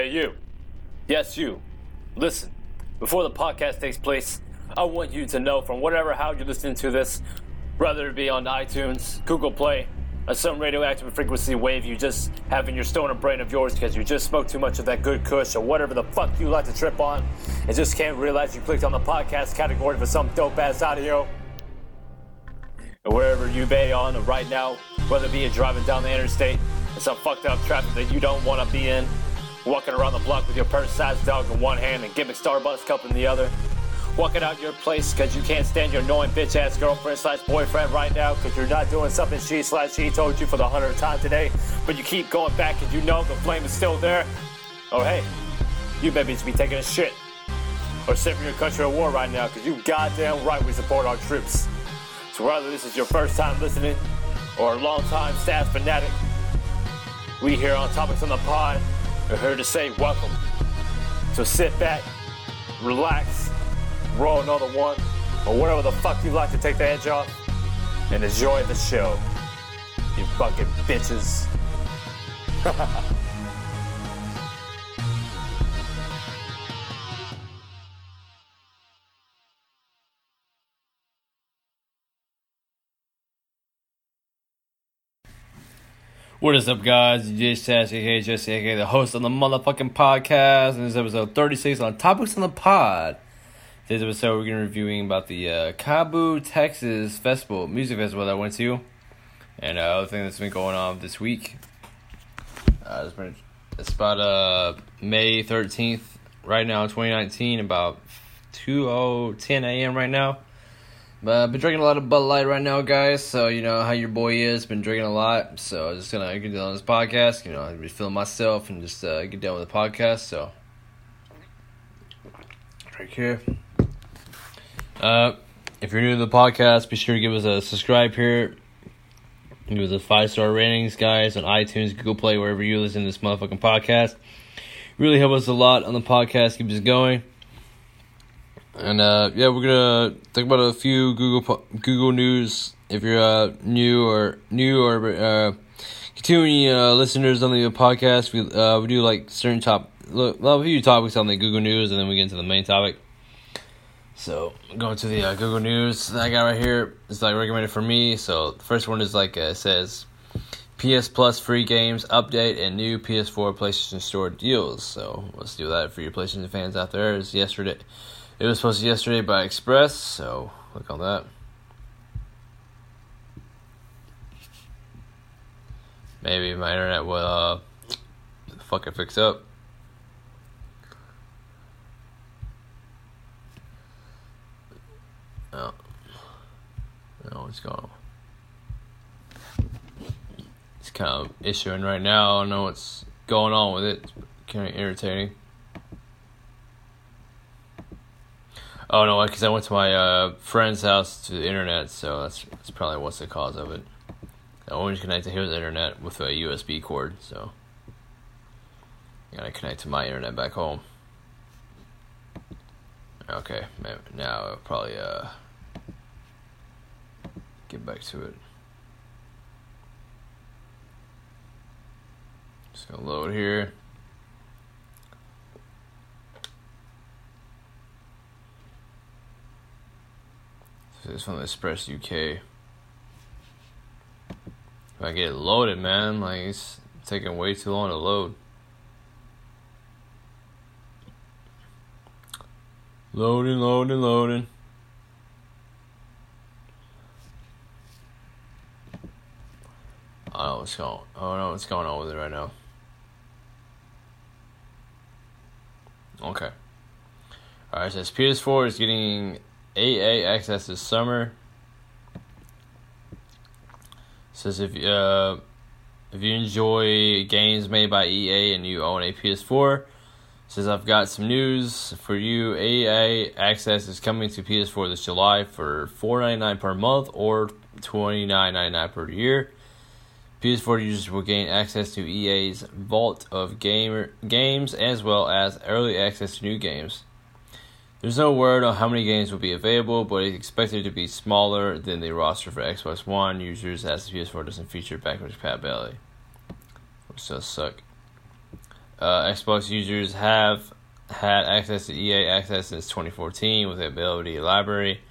Hey, you. Yes, you. Listen, before the podcast takes place, I want you to know from whatever how you're listening to this, whether it be on iTunes, Google Play, or some radioactive frequency wave you just have in your stoner brain of yours because you just smoked too much of that good kush or whatever the fuck you like to trip on and just can't realize you clicked on the podcast category for some dope ass audio. And wherever you may on right now, whether it be you driving down the interstate in some fucked up traffic that you don't want to be in, walking around the block with your purse-sized dog in one hand and gimmick Starbucks cup in the other, walking out your place because you can't stand your annoying bitch-ass girlfriend slash boyfriend right now because you're not doing something she slash he told you for the hundredth time today, but you keep going back and you know the flame is still there. Oh hey, you babies be taking a shit or serving your country a war right now because you goddamn right we support our troops. So whether this is your first time listening or a long time staff fanatic, we here on Topics on the Pod are here to say welcome. So sit back, relax, roll another one, or whatever the fuck you like to take the edge off, and enjoy the show. You fucking bitches. What is up, guys? DJ Sash, aka Jesse, aka the host on the motherfucking podcast. And this is episode 36 on Topics on the Pod. Today's episode, we're going to be reviewing about the uh, KAABOO, Texas festival, music festival that I went to. And uh, other thing that's been going on this week. Uh, it's, been, it's about uh, May 13th, right now, 2019, about 2 10 a.m. right now. But I've been drinking a lot of Bud Light right now, guys. So you know how your boy is. Been drinking a lot. So I'm just gonna get down on this podcast. You know, I'm feeling myself and just uh, get down with the podcast. So right here. Uh, if you're new to the podcast, be sure to give us a subscribe here. Give us a five star ratings, guys, on iTunes, Google Play, wherever you listen to this motherfucking podcast. Really help us a lot on the podcast. Keep us going. And uh, yeah, we're gonna talk about a few Google Google news. If you're uh, new or new or uh, continuing uh, listeners on the podcast, we uh, we do like certain top well, a few topics on the Google News, and then we get into the main topic. So going to the uh, Google News that I got right here is like recommended for me. So the first one is like uh, it says PS Plus free games update and new PS4 PlayStation Store deals. So let's do that for your PlayStation fans out there. Is yesterday. It was posted yesterday by Express, so click on that. Maybe my internet will uh, fucking fix up. No. No, it's going. It's kind of issuing right now. I don't know what's going on with it. It's kind of irritating. Oh no, because I went to my uh, friend's house to the internet, so that's that's probably what's the cause of it. I only connect to his internet with a USB cord, so I gotta connect to my internet back home. Okay, now I'll probably uh get back to it. Just gonna load here. It's from Express UK. If I get loaded, man, like it's taking way too long to load. Loading, loading, loading. I don't know what's going. I don't know what's going on with it right now. Okay. All right. So PS4 is getting EA Access this summer. Says if uh, if you enjoy games made by EA and you own a PS4, says I've got some news for you. EA Access is coming to PS4 this July for four ninety nine per month or twenty nine ninety nine per year. PS4 users will gain access to EA's vault of gamer games as well as early access to new games. There's no word on how many games will be available, but it's expected to be smaller than the roster for Xbox One users as the PS4 doesn't feature backwards compatibility. Which does suck. Uh, Xbox users have had access to EA Access since 2014 with the ability library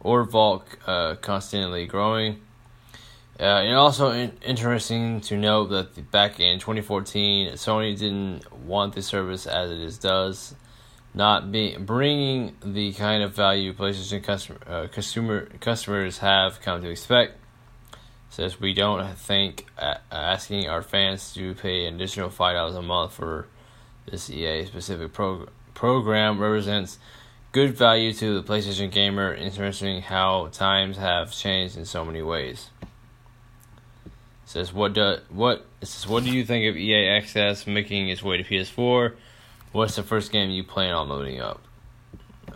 or Vault uh, constantly growing. Uh, and also in- interesting to note that back in 2014, Sony didn't want the service as it is does, not be bringing the kind of value PlayStation customer uh, consumer customers have come to expect. Says we don't think asking our fans to pay an additional five dollars a month for this EA specific prog- program represents good value to the PlayStation gamer. Interesting how times have changed in so many ways says what do what it says what do you think of EA Access making its way to PS4? What's the first game you plan on loading up?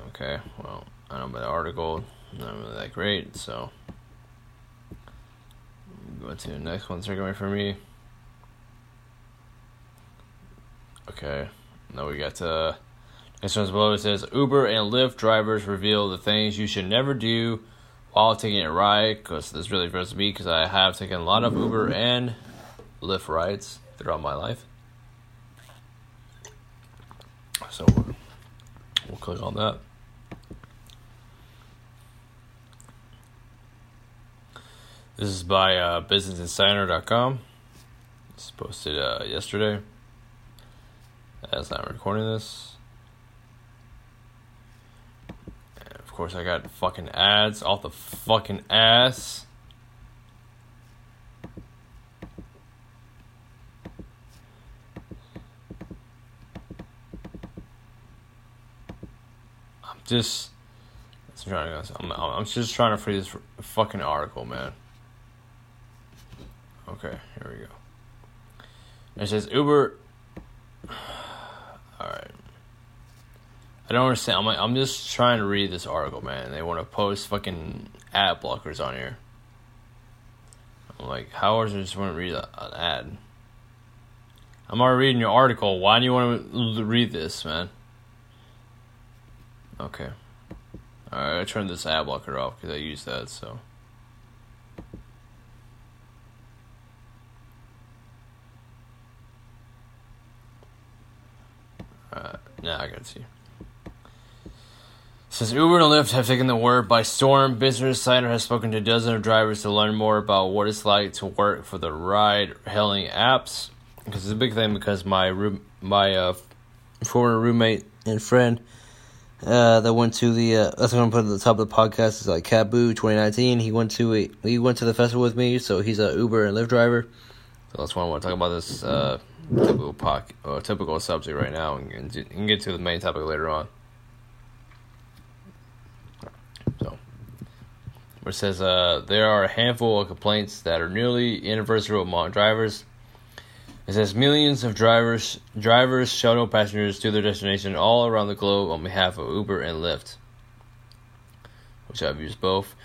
Okay, well I don't know about the article, not really that great, so go to the next one away from me. Okay, now we got uh next one's below. It says Uber and Lyft drivers reveal the things you should never do while taking a ride because this really to me because I have taken a lot of Uber and Lyft rides throughout my life. So we'll click on that. This is by uh, BusinessInsider.com. It's posted uh, yesterday. As I'm recording this. Of course, I got fucking ads off the fucking ass. I'm just. I'm. I'm, I'm just trying to free this fucking article, man. Okay, here we go. It says Uber. All right. I don't understand. I'm like, I'm just trying to read this article, man. They want to post fucking ad blockers on here. I'm like, how is it just want to read an ad? I'm already reading your article. Why do you want to read this, man? Okay. Alright, I turned this ad blocker off because I use that, so. Alright, now I can see. Since Uber and Lyft have taken the word by storm, Business Insider has spoken to dozens of drivers to learn more about what it's like to work for the ride-hailing apps. Because it's a big thing. Because my room, my uh, former roommate and friend uh, that went to the uh, that's what I'm put at the top of the podcast is like KAABOO 2019. He went to a, he went to the festival with me, so he's a Uber and Lyft driver. So that's why I want to talk about this uh, typical poc- uh, typical subject right now, and, and get to the main topic later on. where it says uh, there are a handful of complaints that are nearly universal among drivers. It says millions of drivers drivers shuttle passengers to their destination all around the globe on behalf of Uber and Lyft, which I've used both.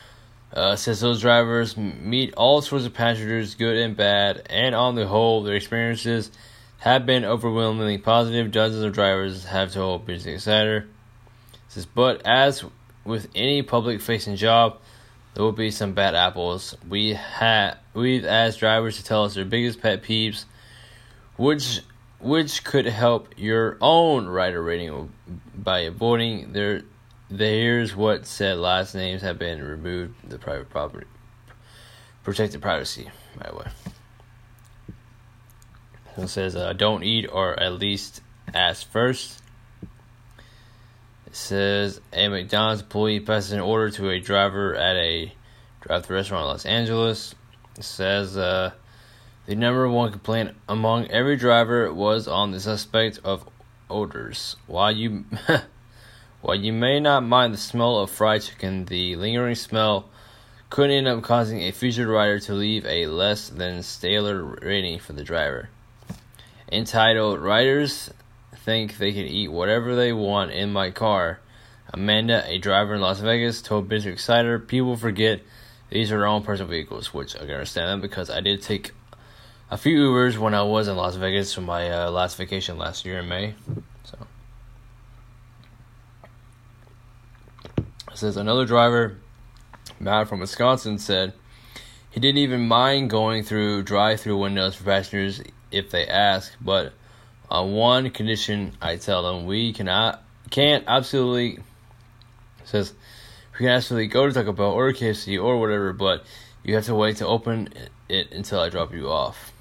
Uh, says those drivers meet all sorts of passengers, good and bad, and on the whole, their experiences have been overwhelmingly positive. Dozens of drivers have told Business Insider. Says, but as with any public-facing job, there will be some bad apples. We have we've asked drivers to tell us their biggest pet peeves, which which could help your own rider rating by avoiding their. The, here's what said last names have been removed the private property protected privacy by the way. It says uh, don't eat or at least ask first it says a McDonald's employee passes an order to a driver at a drive-thru restaurant in Los Angeles. It says uh, the number one complaint among every driver was on the suspect of odors. While you while you may not mind the smell of fried chicken, the lingering smell could end up causing a future rider to leave a less than stellar rating for the driver. Entitled Riders think they can eat whatever they want in my car. Amanda, a driver in Las Vegas, told Business Insider, people forget these are their own personal vehicles, which I can understand because I did take a few Ubers when I was in Las Vegas for my uh, last vacation last year in May. So it says another driver, Matt from Wisconsin, said he didn't even mind going through drive-through windows for passengers if they ask, but On one condition, I tell them we cannot, can't absolutely, says, we can absolutely go to Taco Bell or KFC or whatever, but you have to wait to open it until I drop you off.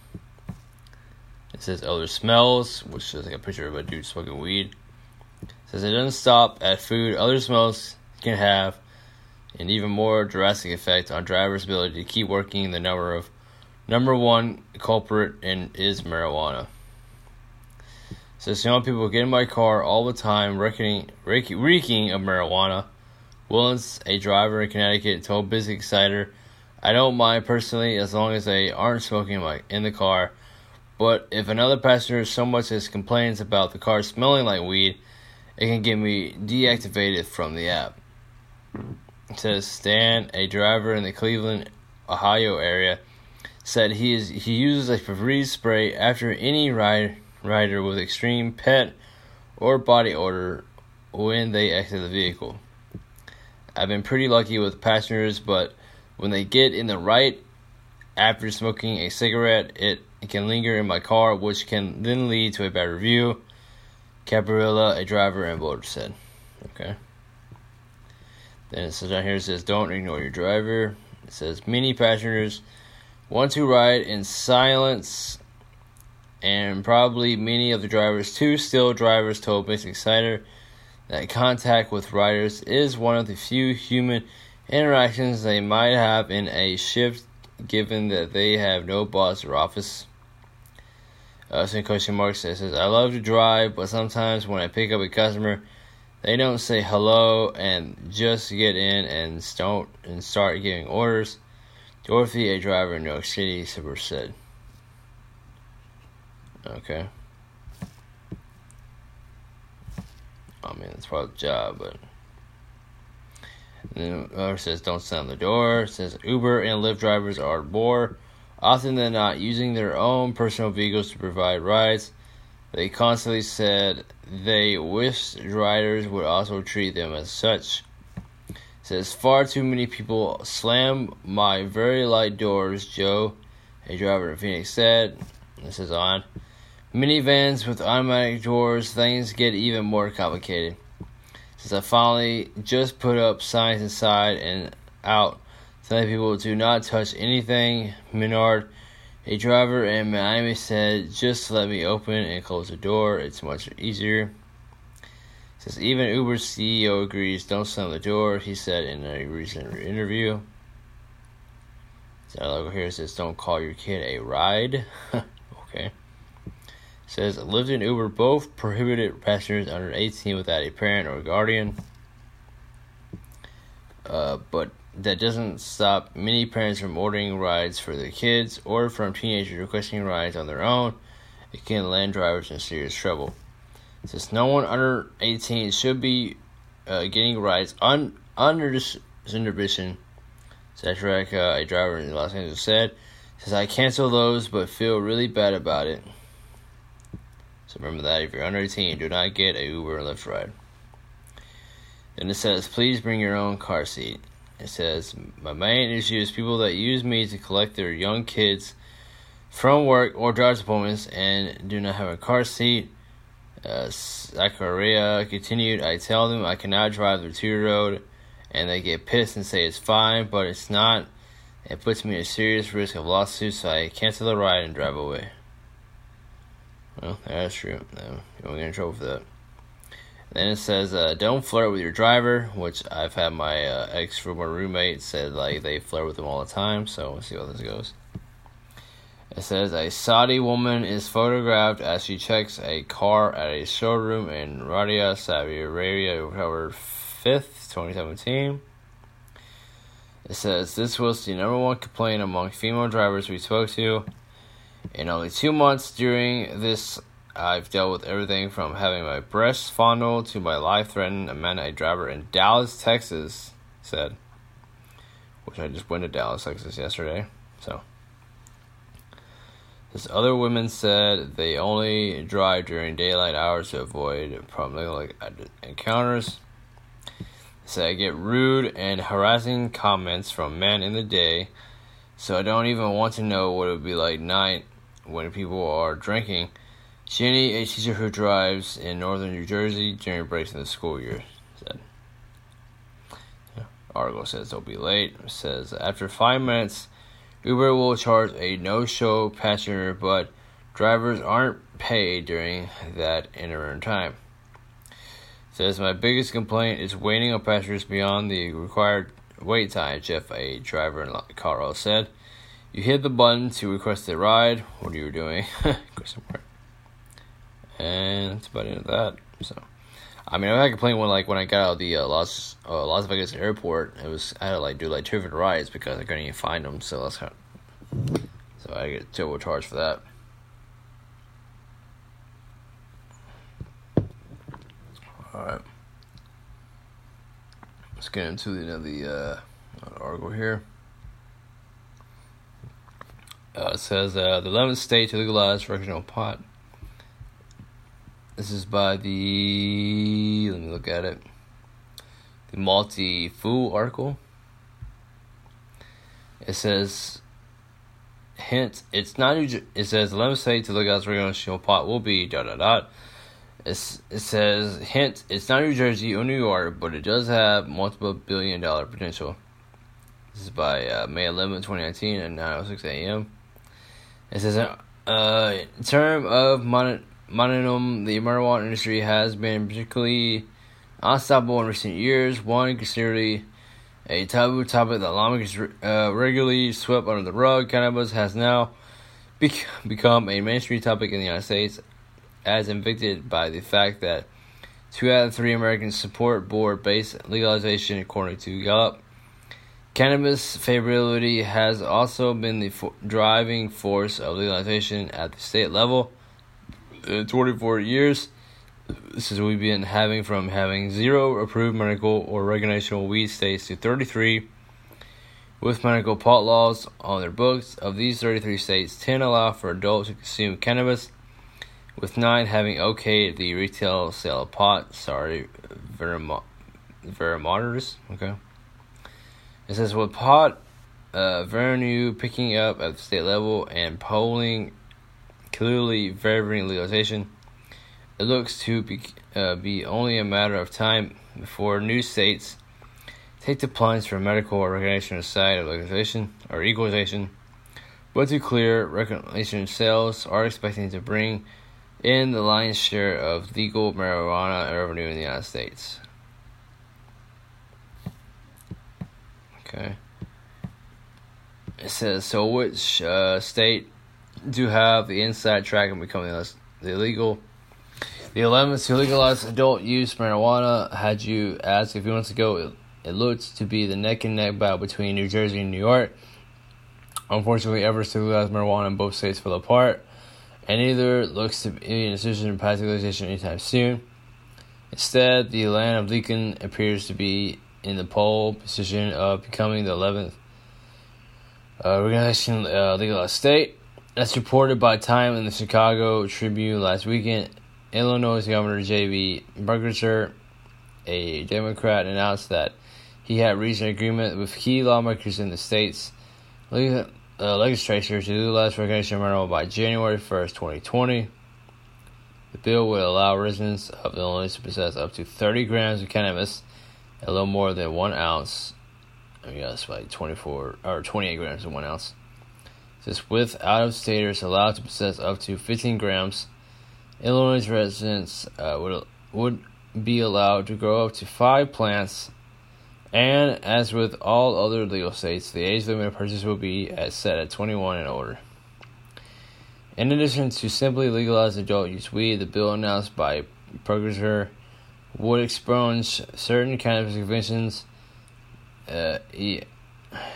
It says other smells, which is like a picture of a dude smoking weed. It says it doesn't stop at food. Other smells can have an even more drastic effect on drivers' ability to keep working. The number of number one culprit in is marijuana. Says young people get in my car all the time, reeking, reeking of marijuana. Willens, a driver in Connecticut, told Business Insider, "I don't mind personally as long as they aren't smoking in the car." But if another passenger so much as complains about the car smelling like weed, it can get me deactivated from the app. It says Stan, a driver in the Cleveland, Ohio area, said he is he uses a Febreze spray after any ride, rider with extreme pet or body odor when they exit the vehicle. I've been pretty lucky with passengers, but when they get in the right after smoking a cigarette, it can linger in my car, which can then lead to a bad review. Caparilla, a driver and boater, said. Okay. Then it says down here it says don't ignore your driver. It says many passengers want to ride in silence and probably many of the drivers too still drivers told Business Insider that contact with riders is one of the few human interactions they might have in a shift given that they have no boss or office. Uh, question mark says, says, I love to drive, but sometimes when I pick up a customer, they don't say hello and just get in and start and start giving orders. Dorothy, a driver in New York City, super said. Okay. I mean, it's part of the job, but. And then says, don't slam the door. It says, Uber and Lyft drivers are more often than not using their own personal vehicles to provide rides. They constantly said they wished riders would also treat them as such. Says, far too many people slam my very light doors, Joe, a driver in Phoenix said. This is on. Minivans with automatic doors, things get even more complicated since I finally just put up signs inside and out telling people do not touch anything. Menard, a driver in Miami, said, Just let me open and close the door. It's much easier. Says even Uber's CEO agrees, don't slam the door, he said in a recent interview. So logo here says, Don't call your kid a ride. okay says Lyft and Uber both prohibited passengers under 18 without a parent or guardian. Uh, but that doesn't stop many parents from ordering rides for their kids or from teenagers requesting rides on their own. It can land drivers in serious trouble. Since no one under 18 should be uh, getting rides un- under this supervision, Satraka, a driver in Los Angeles, said, says I cancel those but feel really bad about it. So remember that if you're under 18, do not get a Uber or Lyft ride. Then it says, please bring your own car seat. It says, my main issue is people that use me to collect their young kids from work or drive appointments and do not have a car seat. Uh, Zachariah continued, I tell them I cannot drive their two year old, and they get pissed and say it's fine, but it's not. It puts me at serious risk of lawsuits, so I cancel the ride and drive away. Well, that's true. No, you won't get in trouble for that. Then it says, uh, "Don't flirt with your driver," which I've had my uh, ex former roommate said like they flirt with him all the time. So we'll see how this goes. It says a Saudi woman is photographed as she checks a car at a showroom in Riyadh, Saudi Arabia, October fifth, twenty seventeen. It says this was the number one complaint among female drivers we spoke to. In only two months during this, I've dealt with everything from having my breasts fondled to my life threatened. A driver in Dallas, Texas, said, which I just went to Dallas, Texas yesterday. So, this other woman said they only drive during daylight hours to avoid problematic encounters. Say I get rude and harassing comments from men in the day, so I don't even want to know what it would be like night when people are drinking. Jenny, a teacher who drives in northern New Jersey during breaks in the school year, said. Argo says they'll be late. Says after five minutes, Uber will charge a no-show passenger, but drivers aren't paid during that interim time. Says my biggest complaint is waiting on passengers beyond the required wait time. Jeff, a driver in Colorado, said. You hit the button to request a ride. What are you doing? and that's about it of that. So. I mean, I had a complaint when like when I got out of the uh, Las uh, Las Vegas airport. It was I had to like do like two different rides because I couldn't even find them. So that's how. so I get double charged for that. All right, let's get into the the uh, article here. Uh, it says uh, the 11th state to legalize recreational pot this is by the. Let me look at it. The Motley Fool article. It says. Hint: It's not. It says let me say to the guys we're look at recreational pot will be dot dot dot. It's, it says hint: It's not New Jersey or New York, but it does have multiple billion dollar potential. This is by uh, May 11, 2019 at 9:06 a.m. It says uh, in term of mon- Mononum, the marijuana industry has been particularly unstoppable in recent years. One considered a taboo topic that lawmakers uh, regularly swept under the rug, cannabis has now bec- become a mainstream topic in the United States, as invicted by the fact that two out of three Americans support board-based legalization, according to Gallup. Cannabis favorability has also been the fo- driving force of legalization at the state level uh, 24 years. since we've been having from having zero approved medical or recreational weed states to 33 with medical pot laws on their books. Of these 33 states, 10 allow for adults to consume cannabis, with 9 having okayed the retail sale of pot. Sorry, Vermont, Vermonters. Okay. It says with pot uh, revenue picking up at the state level and polling clearly favoring legalization. It looks to be, uh, be only a matter of time before new states take the plunge for medical side of legalization or equalization. But to clear, recreational sales are expecting to bring in the lion's share of legal marijuana revenue in the United States. Okay. It says so. Which uh, state to have the inside track and becoming less illegal. The 11th to legalize adult use marijuana had you ask a few months ago. It, it looks to be the neck and neck battle between New Jersey and New York. Unfortunately, efforts to legalize marijuana in both states fell apart, and neither looks to be in a decision to pass legalization anytime soon. Instead, the land of Lincoln appears to be in the pole position of becoming the 11th uh, organization uh, legalized state. As reported by Time and the Chicago Tribune last weekend, Illinois Governor J.B. Burger, a Democrat, announced that he had reached an agreement with key lawmakers in the state's uh, legislature to legalize recreational marijuana by January 1st, 2020. The bill would allow residents of Illinois to possess up to 30 grams of cannabis, a little more than one ounce. I that's like 24 or 28 grams in one ounce says with out of staters allowed to possess up to 15 grams, Illinois residents uh, would would be allowed to grow up to five plants. And as with all other legal states, the age limit of purchase will be set at 21 and older. In addition to simply legalize adult use weed, the bill announced by Progressive would expunge certain cannabis convictions, uh,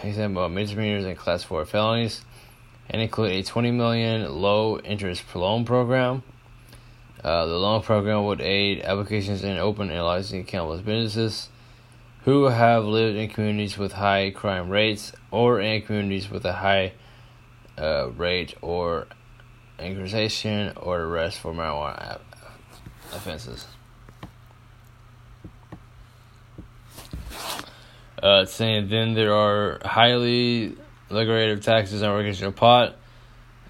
example misdemeanors and class 4 felonies, and include a 20 million low interest loan program. Uh, the loan program would aid applications in open and licensing cannabis businesses who have lived in communities with high crime rates or in communities with a high uh, rate or incarceration or arrest for marijuana offenses. Uh, saying then there are highly of taxes on recreational pot.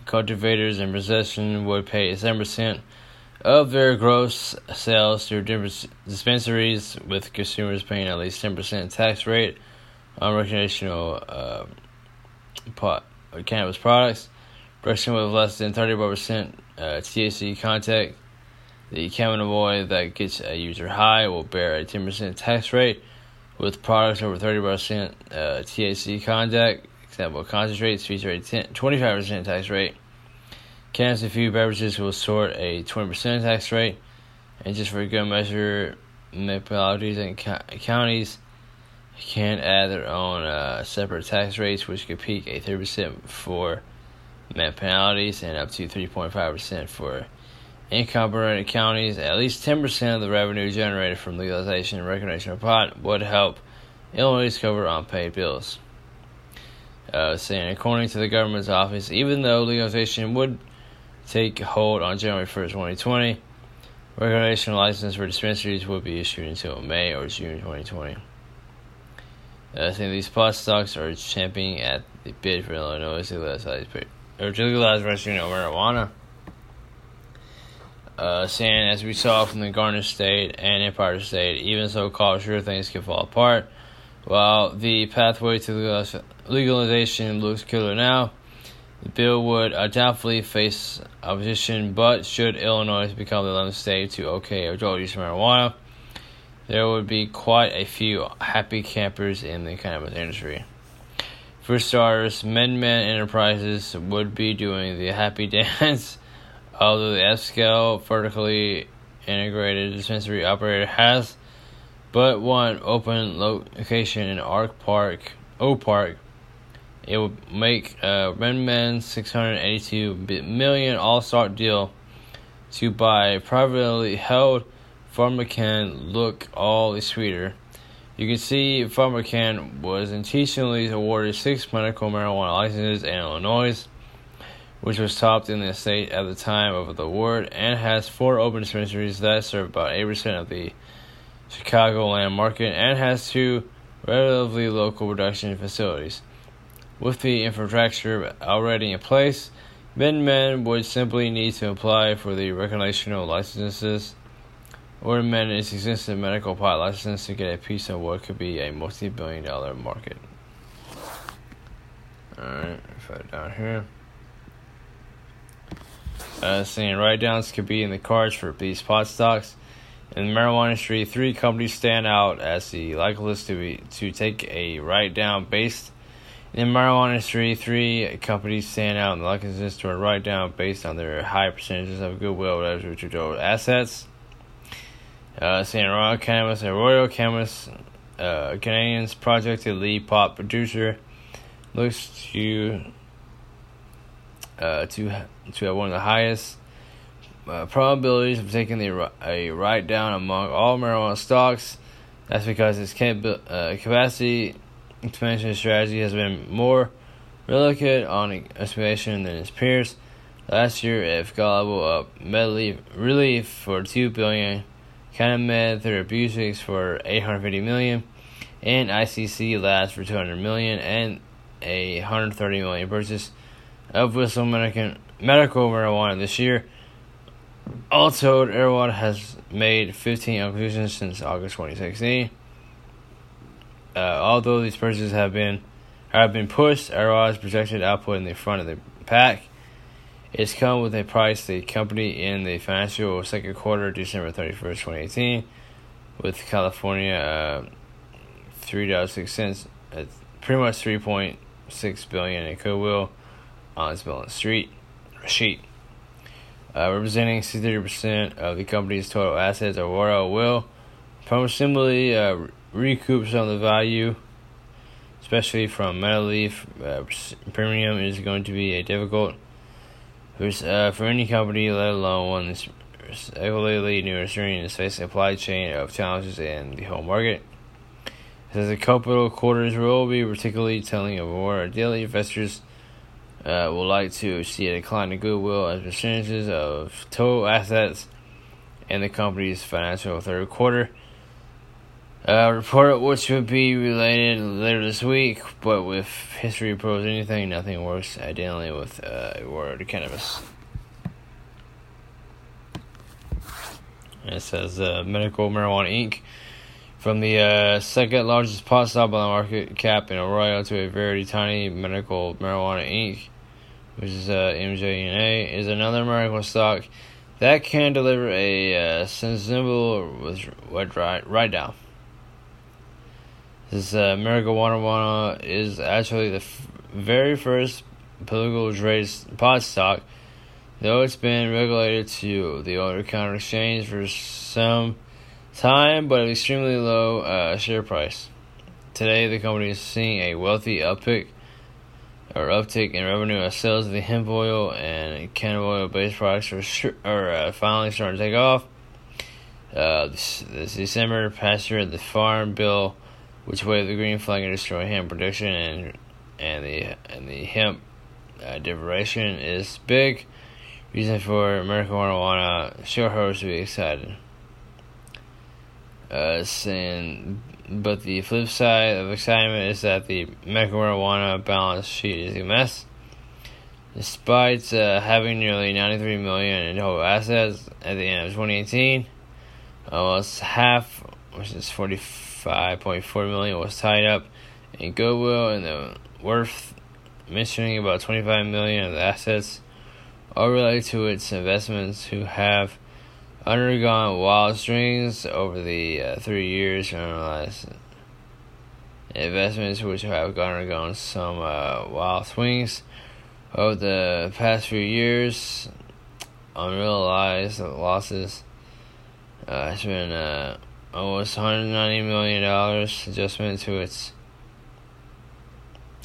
Cultivators in possession would pay a 7% of their gross sales through dispensaries, with consumers paying at least 10% tax rate on recreational uh, pot, cannabis products. Production with less than 31% uh, THC content. The cannabinoid that gets a user high will bear a 10% tax rate. With products over 30% uh, THC content, example concentrates feature a 10, 25% tax rate. Cannabis infused beverages will sort a 20% tax rate. And just for good measure, municipalities and counties can add their own uh, separate tax rates, which could peak at 30% for municipalities and up to 3.5% for incorporated counties. At least 10% of the revenue generated from legalization and recognition of pot would help Illinois cover unpaid bills. Uh, saying, according to the government's office, even though legalization would take hold on January 1st, 2020, recreational license for dispensaries will be issued until May or June 2020. Uh, saying these pot stocks are championing at the bid for Illinois to legalize, or to legalize recreational marijuana. Uh, saying, as we saw from the Garden State and Empire State, even so called sure things can fall apart. While the pathway to legalization looks clear now, the bill would undoubtedly face opposition, but should Illinois become the 11th state to okay adult use marijuana, there would be quite a few happy campers in the cannabis industry. For starters, MedMen Enterprises would be doing the happy dance, although the F scale vertically integrated dispensary operator has but one open location in Ark Park, Oak Park. It would make uh, MedMen's 682 million all-star deal to buy privately held PharmaCann look all the sweeter. You can see PharmaCann was intentionally awarded six medical marijuana licenses in Illinois, which was topped in the state at the time of the award, and has four open dispensaries that serve about 8% of the Chicagoland market and has two relatively local production facilities. With the infrastructure already in place, MedMen would simply need to apply for the recreational licenses or amend its existing medical pot license to get a piece of what could be a multi billion dollar market. Alright, it down here. Uh, saying write downs could be in the cards for these pot stocks. In the marijuana industry, three companies stand out as the likeliest to be to take a write down based in the marijuana industry, three companies stand out in the likeliness to write down based on their high percentages of goodwill relative to their assets uh, San Royal Cannabis and Royal Cannabis uh, Canadians projected lead pop producer looks to uh, to to have one of the highest uh, probabilities of taking the a write down among all marijuana stocks. That's because its cap- uh, capacity expansion strategy has been more relicate on expansion than its peers. Last year, if gobble up medley relief for two billion CanniMed Therapeutics for 850 million, and ICC Labs for 200 million, and a 130 million purchase of Whistle Medical, medical marijuana this year. All told, has made 15 acquisitions since August 2016. Uh, although these purchases have been have been pushed, Erewhon's projected output in the front of the pack it's come with a price the company in the financial second quarter, December 31st, 2018, with California uh, $3.06, uh, pretty much 3.6 billion in goodwill on its balance sheet. Uh, representing 63% of the company's total assets, Aurora will presumably uh, recoup some of the value, especially from MedLeaf. Uh, premium is going to be a difficult uh, for any company, let alone one that's heavily new industry is facing a supply chain of challenges in the home market. Says the capital quarters will be particularly telling of more daily investors uh, will like to see a decline in goodwill as percentages of total assets in the company's financial third quarter. Uh, report which would be related later this week, but with history proves anything, nothing works ideally with uh, word cannabis. And it says uh, Medical Marijuana Inc. From the uh, second largest pot stock on the market cap in Arroyo to a very tiny Medical Marijuana Inc., which is uh, MJNA, is another medical stock that can deliver a uh, sensible right down. This uh, marijuana is actually the f- very first political trade pot stock, though it's been regulated to the over counter exchange for some time, but at extremely low uh, share price. Today, the company is seeing a wealthy uptick or uptick in revenue as sales of the hemp oil and cannabis oil based products are, are uh, finally starting to take off. Uh, this, this December, past year, the Farm Bill which waved the green flag and destroy hemp production and and the and the hemp uh, diversion is big reason for American marijuana shareholders to be excited. Uh, saying, but the flip side of excitement is that the marijuana balance sheet is a mess. Despite uh, having nearly 93 million in total assets at the end of 2018, almost half, which is 45.4 million, was tied up in goodwill and the worth mentioning about 25 million of the assets all related to its investments who have undergone wild swings over the uh, three years analyzed investments which have undergone some uh, wild swings. Over the past few years unrealized losses uh, has been uh, almost $190 million adjustment to its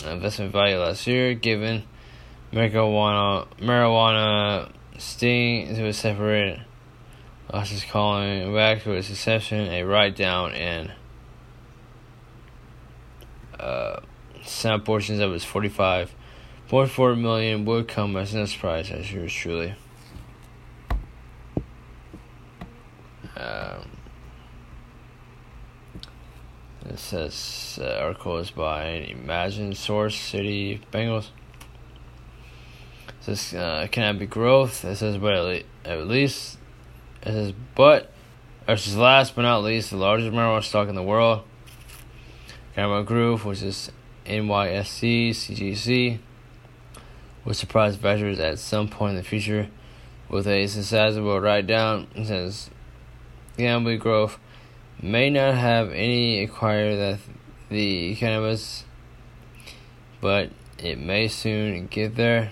investment value last year, given marijuana marijuana sting to a separate losses calling back to its inception a write down and uh, some portions of its 45.4 million would come as no surprise as yours truly. Um, it says uh, article is by Imagine Source City Bengals. It says uh, Canopy Growth. It says but at, le- at least but or last but not least the largest marijuana stock in the world. Cannabis Group, which is NYSE, CGC, will surprise investors at some point in the future with a sizable write down. It says Growth may not have any acquire that the cannabis, but it may soon get there.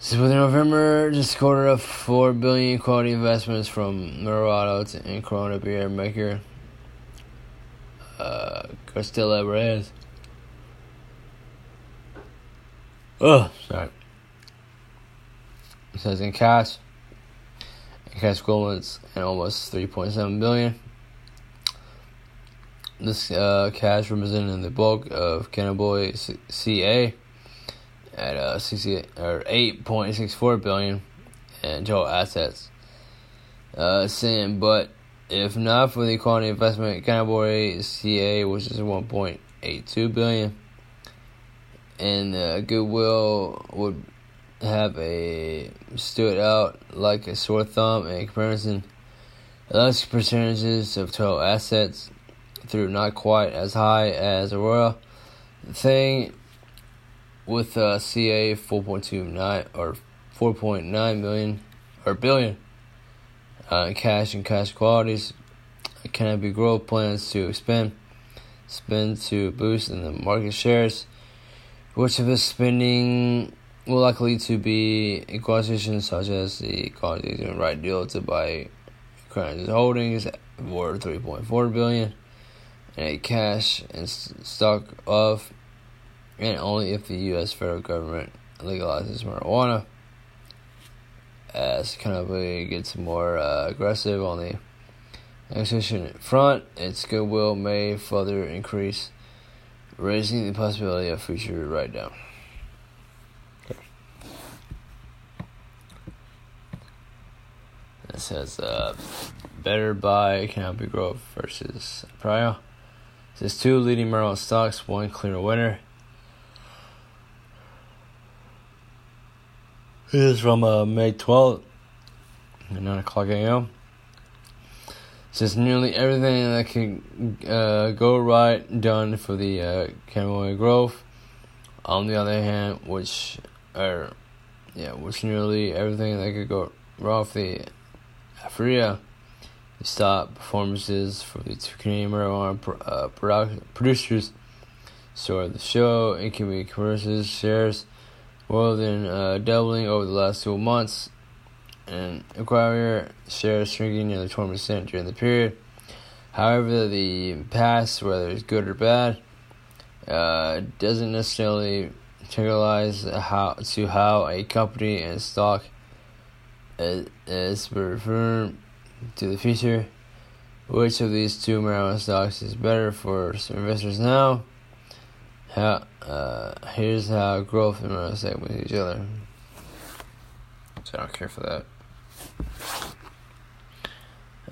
So with November, just quarter of four billion quality investments from Norado and Corona beer maker uh Castilla Reyes. Oh, sorry. It says in cash in cash equivalents and almost 3.7 billion. This uh, cash represented the bulk of Cannabis CA at uh, 68 or 8.64 billion in total assets. Uh, saying, but if not for the quality investment, Cannabis CA, which is 1.82 billion, and uh, Goodwill would have a stood out like a sore thumb in comparison. Less percentages of total assets through not quite as high as Aurora. Thing with uh, CA 4.29 or 4.9 million or billion uh, cash and cash qualities. Canopy Growth plans to expand spend to boost in the market shares which of this spending will likely to be acquisitions such as the Constitution right deal to buy Crown's holdings worth 3.4 billion and a cash and stock of and only if the US federal government legalizes marijuana as Canopy gets more uh, aggressive on the acquisition front, its goodwill may further increase, raising the possibility of future write down. It says uh, better buy Canopy Growth versus Prior. Says two leading marijuana stocks, one clear winner. This is from uh, May 12th. at 9 o'clock a.m. Says nearly everything that can uh, go right done for the uh, growth. On the other hand, which are yeah, which nearly everything that could go wrong for the Aphria stop performances for the two Canadian marijuana uh, producers. So the show, it can be commercials, shares more than uh, doubling over the last two months, and acquire shares shrinking nearly 20% during the period. However, the past, whether it's good or bad, uh, doesn't necessarily generalize how to how a company and stock is, is referred to the future. Which of these two marijuana stocks is better for investors now? How, uh, here's how growth and stack with each other. So I don't care for that.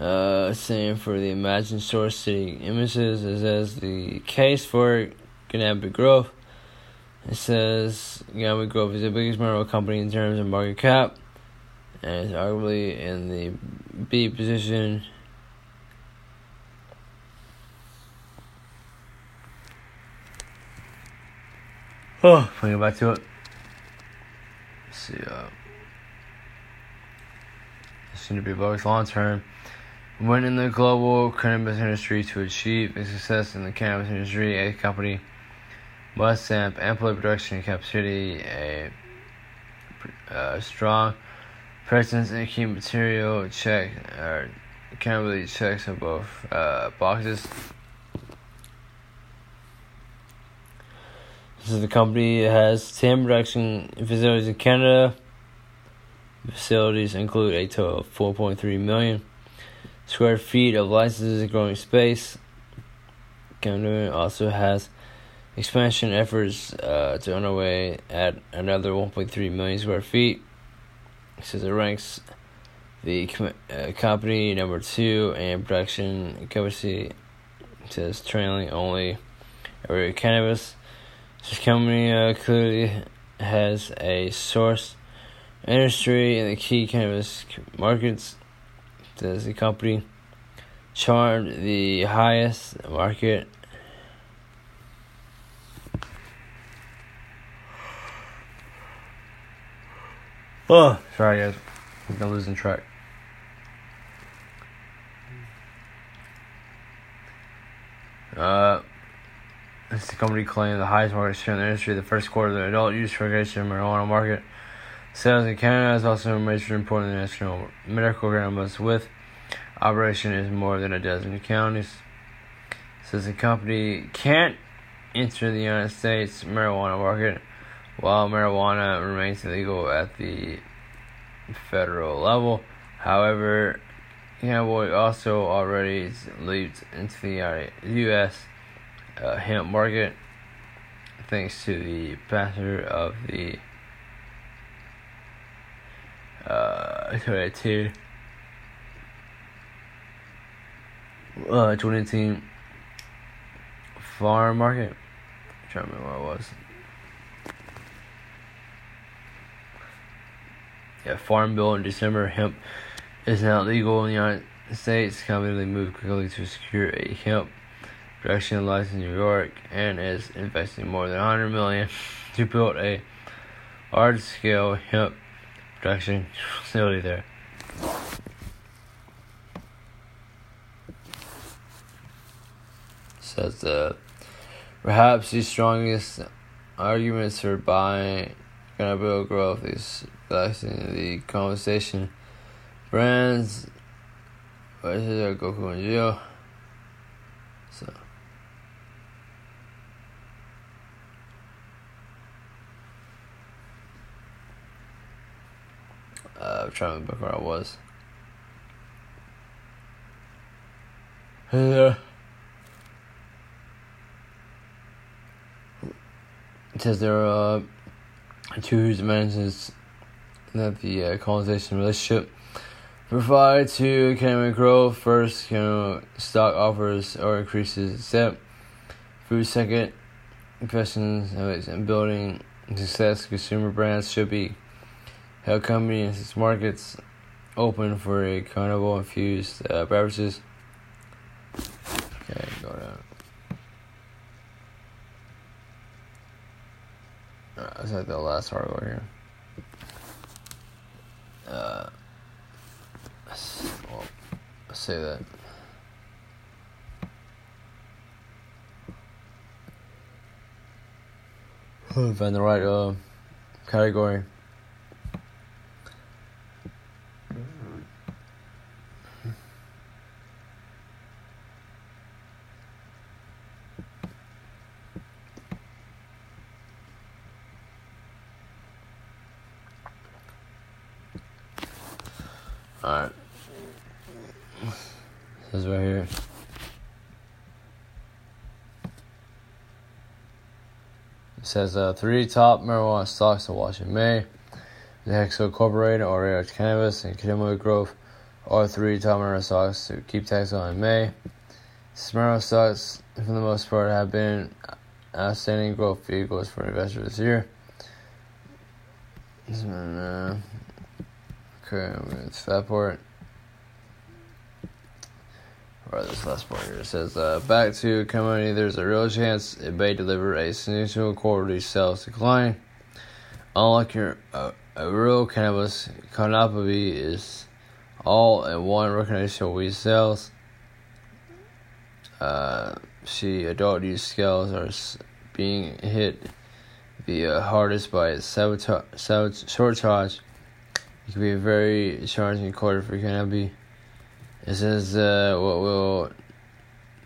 Uh, same for the imagined Source City Images. It says the case for Canopy Growth. It says Canopy Growth is the biggest marijuana company in terms of market cap and is arguably in the B position. Oh, going back to it. Let's see, uh, it's going to be both long term. When in the global cannabis industry to achieve a success in the cannabis industry, a company must have ample production capacity, a, a uh, strong presence in key material check or really checks on both uh, boxes. Is the company has 10 production facilities in Canada. Facilities include a total of 4.3 million square feet of licenses and growing space. Canada also has expansion efforts uh, to underway at another 1.3 million square feet. Says it ranks the com- uh, company number two in production capacity. It says trailing only Aurora Cannabis. This company uh, clearly has a source industry in the key cannabis markets. Does the company charmed the highest market Oh, sorry guys. I'm losing track. Uh, the company claiming the highest market share in the industry. The first quarter of the adult use recreational marijuana market sales in Canada is also a major important national medical cannabis with operation in more than a dozen counties. Says the company can't enter the United States marijuana market while marijuana remains illegal at the federal level. However, cannabis also already leaped into the U.S. Uh, hemp market thanks to the passage of the uh, 22 uh, 2018 farm market. I'm trying to remember what it was. Yeah, Farm Bill in December, hemp is now legal in the United States. Company moved quickly to secure a hemp production license in New York and is investing more than 100 million to build a large-scale hemp production facility there. Says uh, perhaps the strongest arguments for buying Canopy Growth is in the conversation. Brands, it? Goku and Geo. So. Uh, I'm trying to remember where I was. Yeah. It says there are uh, two whose mentions that the uh, colonization relationship provide to economic growth. First, you know, stock offers or increases step. Food second, investments in building success. Consumer brands should be in its markets. open for a carnival infused uh, beverages. Okay, go down. Alright, that's like the last article here. Uh, well, say that. Find the right uh, category. Alright. This is right here. It says uh, three top marijuana stocks to watch in May. The Hexo Incorporated, Aurora Cannabis, and Canopy Growth are three top marijuana stocks to keep tabs on in May. Marijuana stocks, for the most part, have been outstanding growth vehicles for investors this year. Okay, it's that part. Or this last part here it says, uh, back to company, there's a real chance it may deliver a significant quarterly sales decline. Unlike your uh, Aurora Cannabis, Canopy is all in one recognition weed sales. Uh, see, adult use scales are being hit the hardest by sabotage. Sabotage. It can be a very challenging quarter for cannabis. It says uh, what will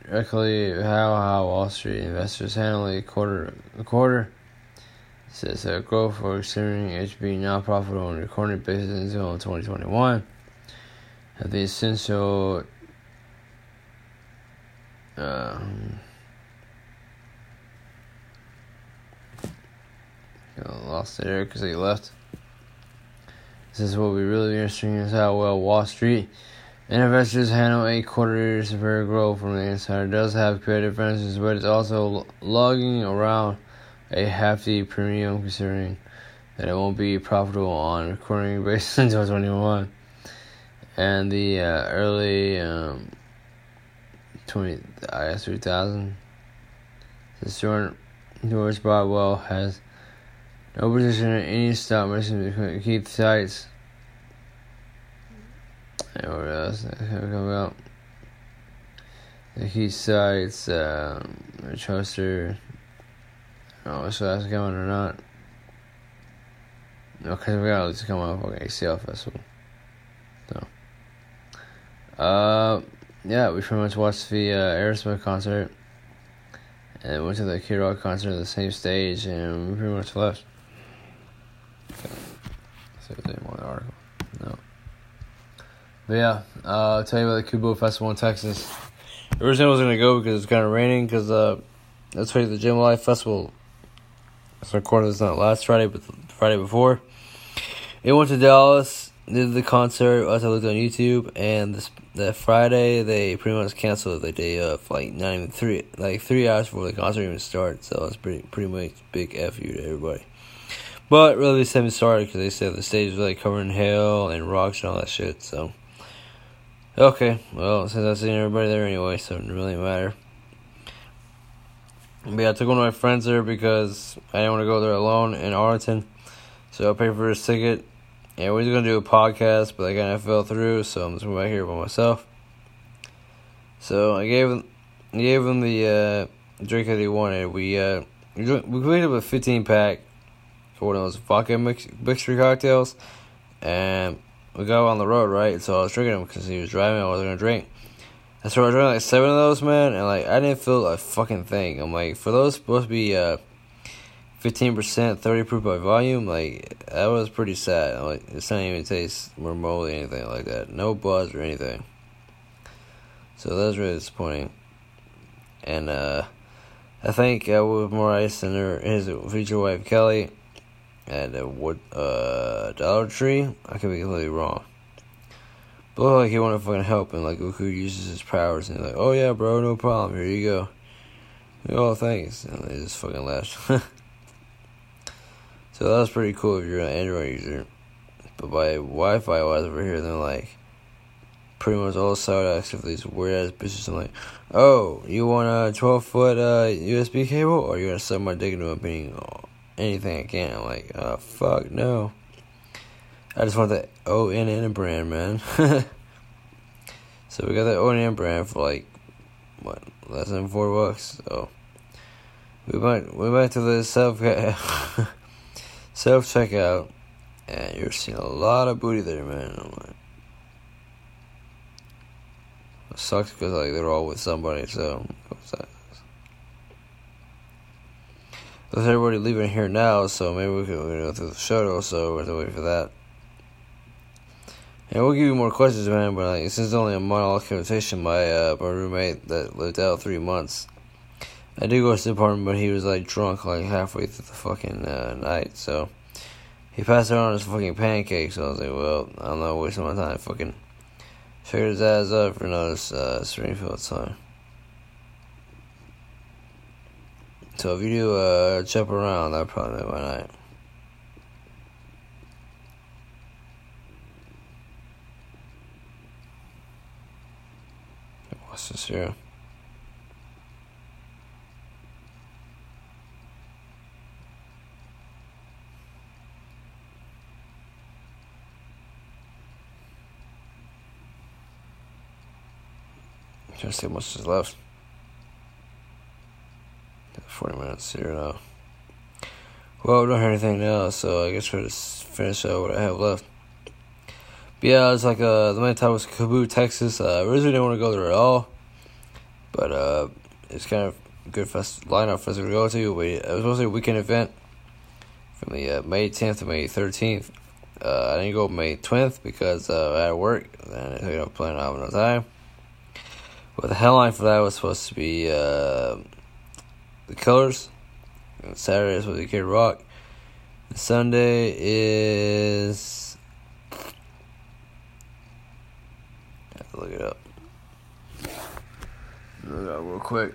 directly how how Wall Street investors handle a quarter a quarter. It says uh, growth for considering HB not profitable on a recording basis until 2021. Have the essential um, lost it there because they left. This is what we really interesting is how well Wall Street investors handle a quarter severe growth from the inside. It does have creative advantages, but it's also lugging around a hefty premium considering that it won't be profitable on a recording basis until 2021. And the uh, early um, 20, I guess 3000. The George, George Budwell has no position in any stock market. Keith Speights what else out? The Keith Speights, um, Trustor. I don't know that's coming or not. Okay, we gotta come out for ACL Festival. So, uh, yeah, we pretty much watched the uh, Aerosmith concert and went to the Kid Rock concert at the same stage, and we pretty much left. Okay. See if there's any more the article. No. But yeah, uh, I'll tell you about the KAABOO Festival in Texas. Originally, I was gonna go because it's kind of raining. Because uh, let's the Gym Life Festival. It's recorded this not last Friday, but Friday before. It went to Dallas, did the concert. As I looked on YouTube, and this that Friday they pretty much canceled the day of, like not even three, like three hours before the concert even started. So it's pretty pretty much big f you to everybody. But really, they haven't started because they said the stage was like covered in hail and rocks and all that shit. So. Okay, well, since I've seen everybody there anyway, so it doesn't really matter. But yeah, I took one of my friends there because I didn't want to go there alone in Arlington. So I paid for his ticket. And we were going to do a podcast, but I kind of fell through, so I'm just going back here by myself. So I gave him, gave him the uh, drink that he wanted. We uh, we picked up a 15 pack for one of those vodka mix, mixture cocktails. And we go on the road, right? So I was drinking them because he was driving. I wasn't gonna drink. And so I drank like seven of those, man, and like I didn't feel a fucking thing. I'm like, for those supposed to be uh, fifteen percent, thirty proof by volume, like that was pretty sad. I'm like it's not even taste remotely anything like that. No buzz or anything. So that was really disappointing. And uh, I think uh, with more ice than her, his future wife Kelly at a wood uh Dollar Tree. I could be completely wrong. But like he wanted fucking help and like Goku uses his powers and he's like, oh yeah, bro, no problem. Here you go. Oh, thanks. And they just fucking left. so that was pretty cool if you're an Android user. But by Wi-Fi wise over here, they're like pretty much all side acts of these weird ass bitches. I'm like, oh, you want a 12 foot uh, USB cable, or you want to suck my dick into a being anything I can? Like, uh, fuck no. I just want the ONN brand, man. so we got the ONN brand for like what less than four bucks. So we went we went to the self self checkout, and you're seeing a lot of booty there, man. I'm like, it sucks because like they're all with somebody, so what's that? With everybody leaving here now, so maybe we can go through the shuttle, so we have to wait for that. And we'll give you more questions, man. But like, since it's only a monologue conversation, my uh, my roommate that lived out three months, I did go to the apartment, but he was like drunk like halfway through the fucking uh, night. So he passed around his fucking pancakes. So I was like, well, I'm not wasting my time. Fucking figure his ass up for another uh, Springfield time. So if you do uh, jump around, that probably my night. What's this here? Trying to see is left. 40 minutes here now. Well, we don't hear anything now, so I guess we'll just finish out what I have left. But yeah, it's like uh, the main time was KAABOO, Texas. Uh, I originally didn't want to go there at all, but uh, it's kind of good fest- lineup for us to go to. We, it was supposed to be a weekend event from the uh, May 10th to May 13th. Uh, I didn't go May 20th because uh, I had work, and I it up playing out no time. But the headline for that was supposed to be uh, the colors. And Saturday is to be Kid Rock. Sunday is. Look it up. Look it up real quick.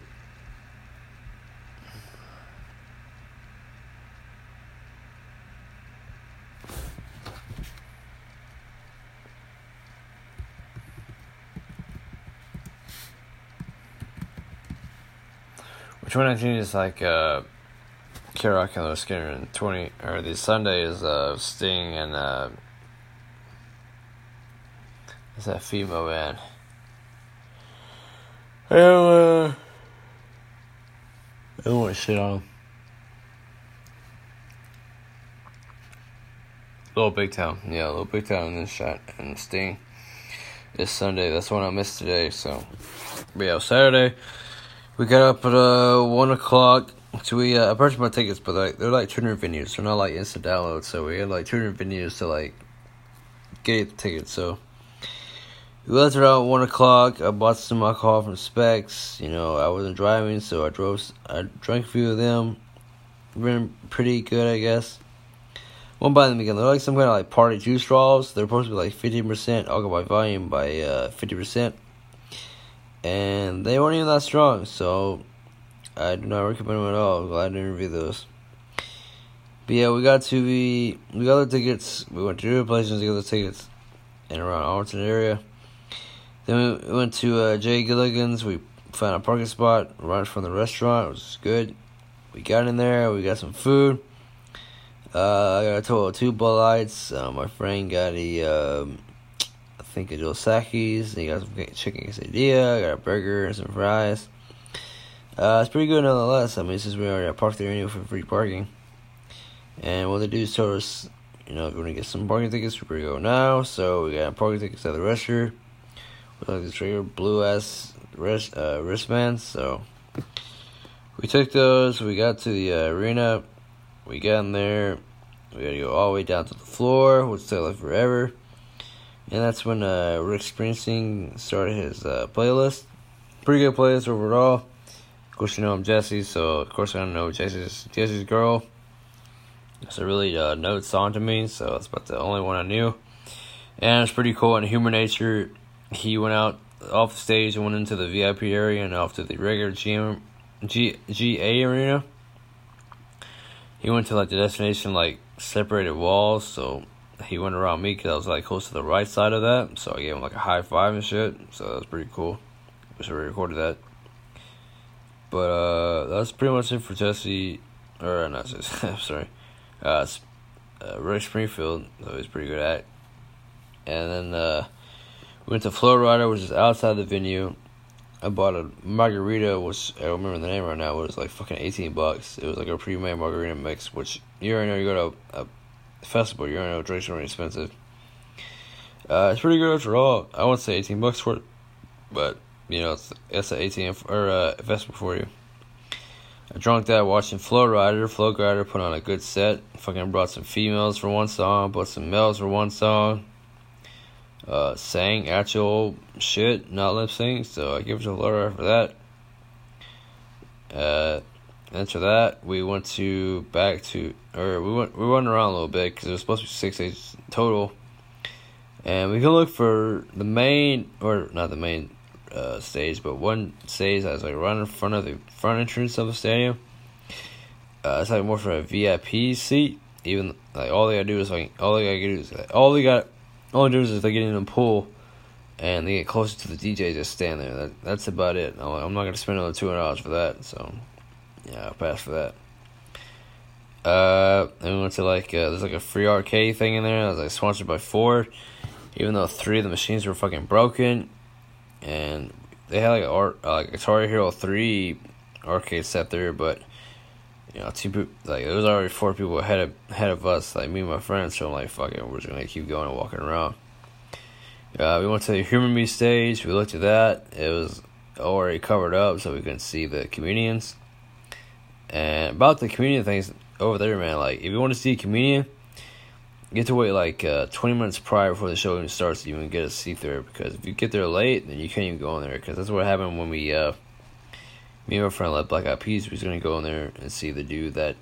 Which one I think is like uh Kid Rock and the Skinner and twenty or the Sunday is uh Sting and uh what's that female band? I don't, uh, I don't want to shit on. Little Big Town, yeah, Little Big Town and then shot and Sting. This Sunday, that's one I missed today. So, but yeah, Saturday we got up at uh one o'clock. So we uh, I purchased my tickets, but like they're like two hundred venues. They're not like instant download. So we had like two hundred venues to like get the tickets. So we left around one o'clock. I bought some alcohol from Specs. You know, I wasn't driving, so I drove. I drank a few of them. Been pretty good, I guess. Won't buy them again. They're like some kind of like party juice straws. They're supposed to be like fifteen percent alcohol by volume by uh fifty percent, and they weren't even that strong. So I do not recommend them at all. Glad to review those. But yeah, we got to the we got the tickets. We went to different places to get the tickets in around Arlington area. Then we went to uh, Jay Gilligan's. We found a parking spot right from the restaurant. It was good. We got in there. We got some food. Uh, I got a total of two Bud Lights. Uh, my friend got a, um, I think a Dos Equis. He got some chicken quesadilla. Got a burger and some fries. Uh, it's pretty good nonetheless. I mean, since we already parked there anyway for free parking. And what they do is told us, you know, if you want to get some parking tickets, we're go now. So we got parking tickets at the restaurant with like this regular blue ass wrist uh, wristbands. So we took those. We got to the uh, arena. We got in there. We got to go all the way down to the floor, which took like forever. And that's when uh, Rick Springfield started his uh, playlist. Pretty good playlist overall. Of course, you know I'm Jesse, so of course I don't know Jesse's Jesse's girl. It's a really uh, note song to me, so that's about the only one I knew. And it's pretty cool. In Human Nature, he went out off the stage and went into the VIP area and off to the regular GM, G, GA arena. He went to like the destination like separated walls, so he went around me because I was like close to the right side of that, so I gave him like a high five and shit. So that was pretty cool. Wish I recorded that. But uh, that's pretty much it for Jesse, or not Jesse. I'm sorry, uh, uh, Rick Springfield. That he's pretty good at. And then uh, we went to Flo Rida, which is outside the venue. I bought a margarita, which I don't remember the name right now. It was like fucking eighteen bucks. It was like a pre-made margarita mix, which you already know. You go to a, a festival, you already know drinks are expensive. Uh, it's pretty good after all. I wouldn't say eighteen bucks for it, but you know it's it's an ATM or uh, festival for you. I drunk that watching Flo Rida. Flo Rida put on a good set. Fucking brought some females for one song, brought some males for one song uh, sang actual shit, not lip sync. So I give it to Laura for that. Uh, after that, we went to back to, or we went we went around a little bit because it was supposed to be six days total, and we can look for the main or not the main uh, stage, but one stage that's like right in front of the front entrance of the stadium. Uh, it's like more for a VIP seat. Even like all they gotta do is like all they gotta do is like, all they got all they do is they get in the pool and they get closer to the DJ, just stand there. That that's about it. I'm not gonna spend another two hundred dollars for that. So yeah, I'll pass for that. Uh, and we went to like uh, there's like a free arcade thing in there. It was like sponsored by Ford, even though three of the machines were fucking broken, and they had like a art uh, like Atari Hero three arcade set there, but you know, two people, like there was already four people ahead of ahead of us, like me and my friends. So I'm like, fuck it, we're just gonna keep going and walking around. Uh, we went to the Humor Me stage. We looked at that. It was already covered up, so we couldn't see the comedians. And about the comedian things over there, man. Like, if you want to see a comedian, you to wait like uh, 20 minutes prior before the show even starts to even get a seat there. Because if you get there late, then you can't even go in there. Because that's what happened when we uh, me and my friend left Black Eyed Peas. We was gonna go in there and see the dude that,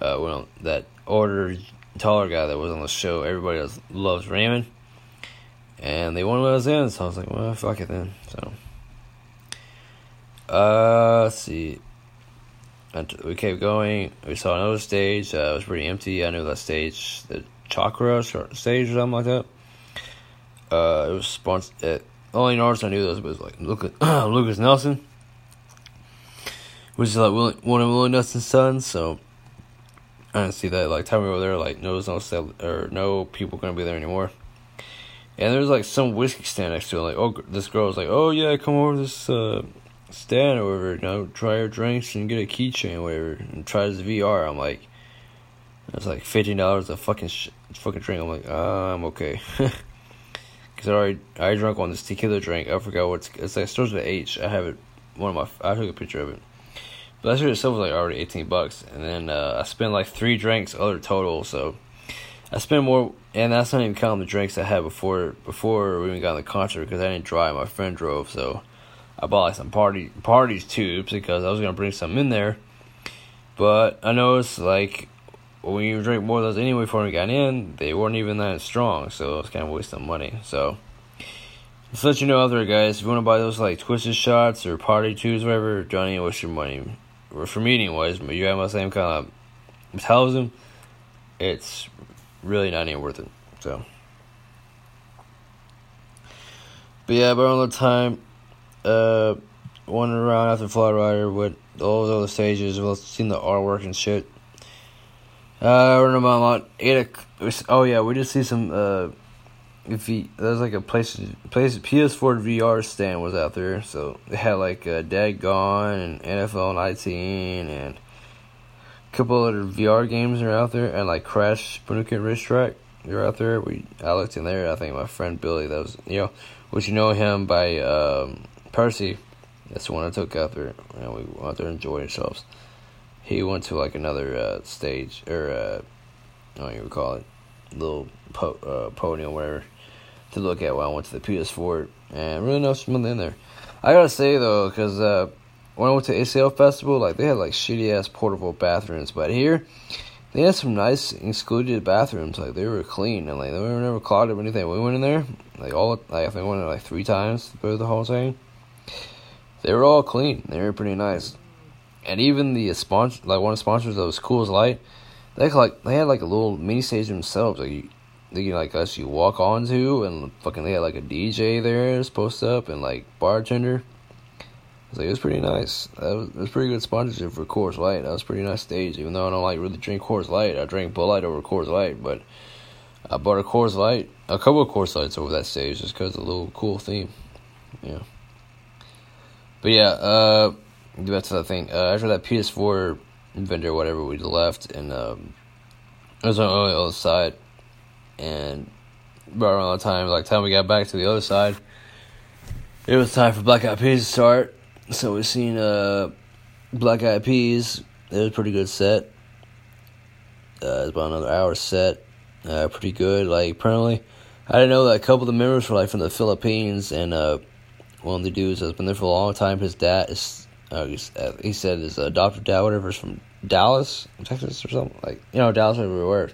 uh, well, that older, taller guy that was on the show. Everybody else loves Raymond, and they to let us in. So I was like, well, fuck it then. So, uh, let's see. We kept going. We saw another stage. Uh, it was pretty empty. I knew that stage, the Chakra stage or something like that. Uh, it was sponsored only artist I knew those was like Lucas, Lukas Nelson, which is like one of Willie Nelson's sons. So I didn't see that. Like time we were there, like no, there's no sell or no people gonna be there anymore. And there was like some whiskey stand next to it. Like, oh, this girl was like, oh yeah, come over this uh, stand or whatever. You know, try your drinks and get a keychain whatever, and try this VR. I'm like, that's like fifteen dollars a fucking sh- fucking drink. I'm like, uh, I'm okay. Cause I already I drank on this tequila drink. I forgot what's it's like it starts with H. I have it. One of my I took a picture of it. But that shit itself was like already eighteen bucks, and then uh, I spent like three drinks other total. So I spent more, and that's not even counting the drinks I had before before we even got in the concert because I didn't drive. My friend drove, so I bought like some party parties too because I was gonna bring some in there. But I noticed like when you drink more of those anyway before we got in, they weren't even that strong, so it was kind of wasting money. So, just let you know out there, guys, if you want to buy those like twisted shots or party tubes, whatever, Johnny, waste your money. Or for me, anyways, but you have the same kind of metabolism, it's really not even worth it. So, but yeah, but around the time, uh, wandering around after Flo Rida with all those other stages, well, seeing the artwork and shit uh, I know about eight. Oh yeah, we just see some. Uh, if he there's like a place place PS4 VR stand was out there, so they had like uh, Dead Gone and NFL 19 and a couple other VR games are out there, and like Crash Bandicoot Racetrack. You're out there. We I looked in there. I think my friend Billy, that was you know, which you know him by um, Percy. That's the one I took out there, and we went out there and enjoyed ourselves he went to like another uh, stage or uh, I don't even call it little po- uh, whatever to look at while I went to the PS4 and really no smell in there. I gotta say though, because uh, when I went to ACL Festival, like they had like shitty ass portable bathrooms, but here they had some nice excluded bathrooms. Like they were clean and like they were never clogged or anything. We went in there like all like I think we went in like three times through the whole thing. They were all clean. They were pretty nice and even the sponsor, like one of the sponsors of was Coors Light, they like they had like a little mini stage themselves. Like you, they like us you walk onto and fucking they had like a DJ there post up and like bartender. It's like, it was pretty nice. That was, it was pretty good sponsorship for Coors Light. That was pretty nice stage. Even though I don't like really drink Coors Light, I drink Bud Light over Coors Light. But I bought a Coors Light, a couple of Coors Lights over that stage just because of little cool theme. Yeah. But yeah, uh, back to that thing. Uh, after that PS4 vendor, whatever, we left, and um, it was on the other side, and about around the time, like time we got back to the other side, it was time for Black Eyed Peas to start. So we seen uh, Black Eyed Peas. It was a pretty good set. Uh, it was about another hour set. Uh, pretty good. Like apparently, I didn't know that a couple of the members were like from the Philippines, and uh, one of the dudes has been there for a long time. His dad is, uh, uh he said his adopted dad, whatever, is from Dallas, Texas, or something like you know Dallas everywhere.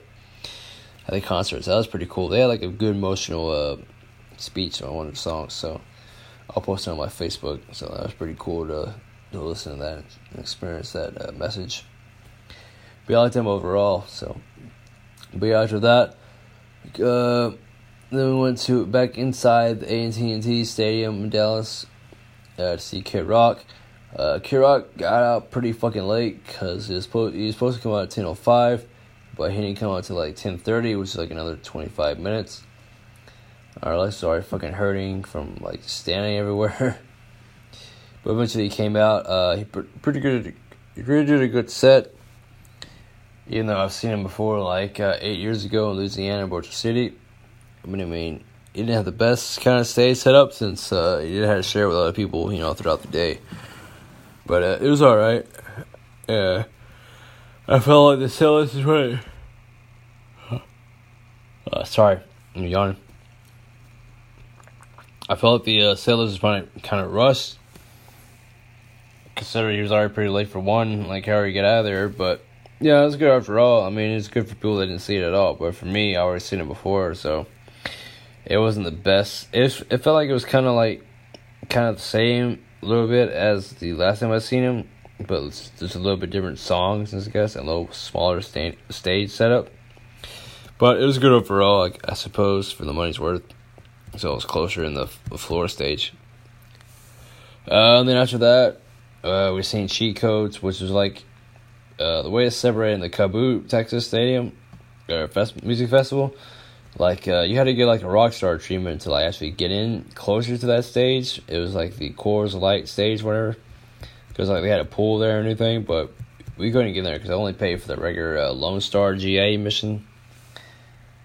I think concerts. That was pretty cool. They had like a good emotional uh, speech on one of the songs, so I'll post it on my Facebook. So that was pretty cool to to listen to that and experience that uh, message. But I like them overall. So, but yeah, after that, uh, then we went to back inside the AT&T Stadium in Dallas uh, to see Kid Rock. Uh, Kid Rock got out pretty fucking late because he was supposed he was supposed to come out at ten oh five, but he didn't come out until like ten thirty, which is like another twenty five minutes. Our legs started fucking hurting from like standing everywhere. but eventually he came out. Uh, he pretty good. He pretty did a good set. Even though I've seen him before, like uh, eight years ago in Louisiana, Bossier City. I mean, I mean, he didn't have the best kind of stage set up since uh, he didn't have to share with other people, you know, throughout the day. But uh, it was all right. Yeah, I felt like the sales is right. Uh, sorry, I'm yawning. I felt like the uh, sailors was kind of rushed. Considering he was already pretty late for one, like how he get out of there, but yeah, it was good after all. I mean, it's good for people that didn't see it at all, but for me, I already seen it before, so it wasn't the best. It was, it felt like it was kind of like kind of the same a little bit as the last time I seen him, but it's just a little bit different songs, I guess, and a little smaller sta- stage setup. But it was good overall, like, I suppose, for the money's worth. So it was closer in the, the floor stage. Uh, and then after that, uh, we seen Cheat Codes, which was like uh, the way it's separated in the KAABOO Texas Stadium, fest- music festival like uh, you had to get like a rock star treatment to like actually get in closer to that stage. It was like the Coors Light stage, whatever, because like they had a pool there and anything, but we couldn't get in there because I only paid for the regular uh, Lone Star GA mission.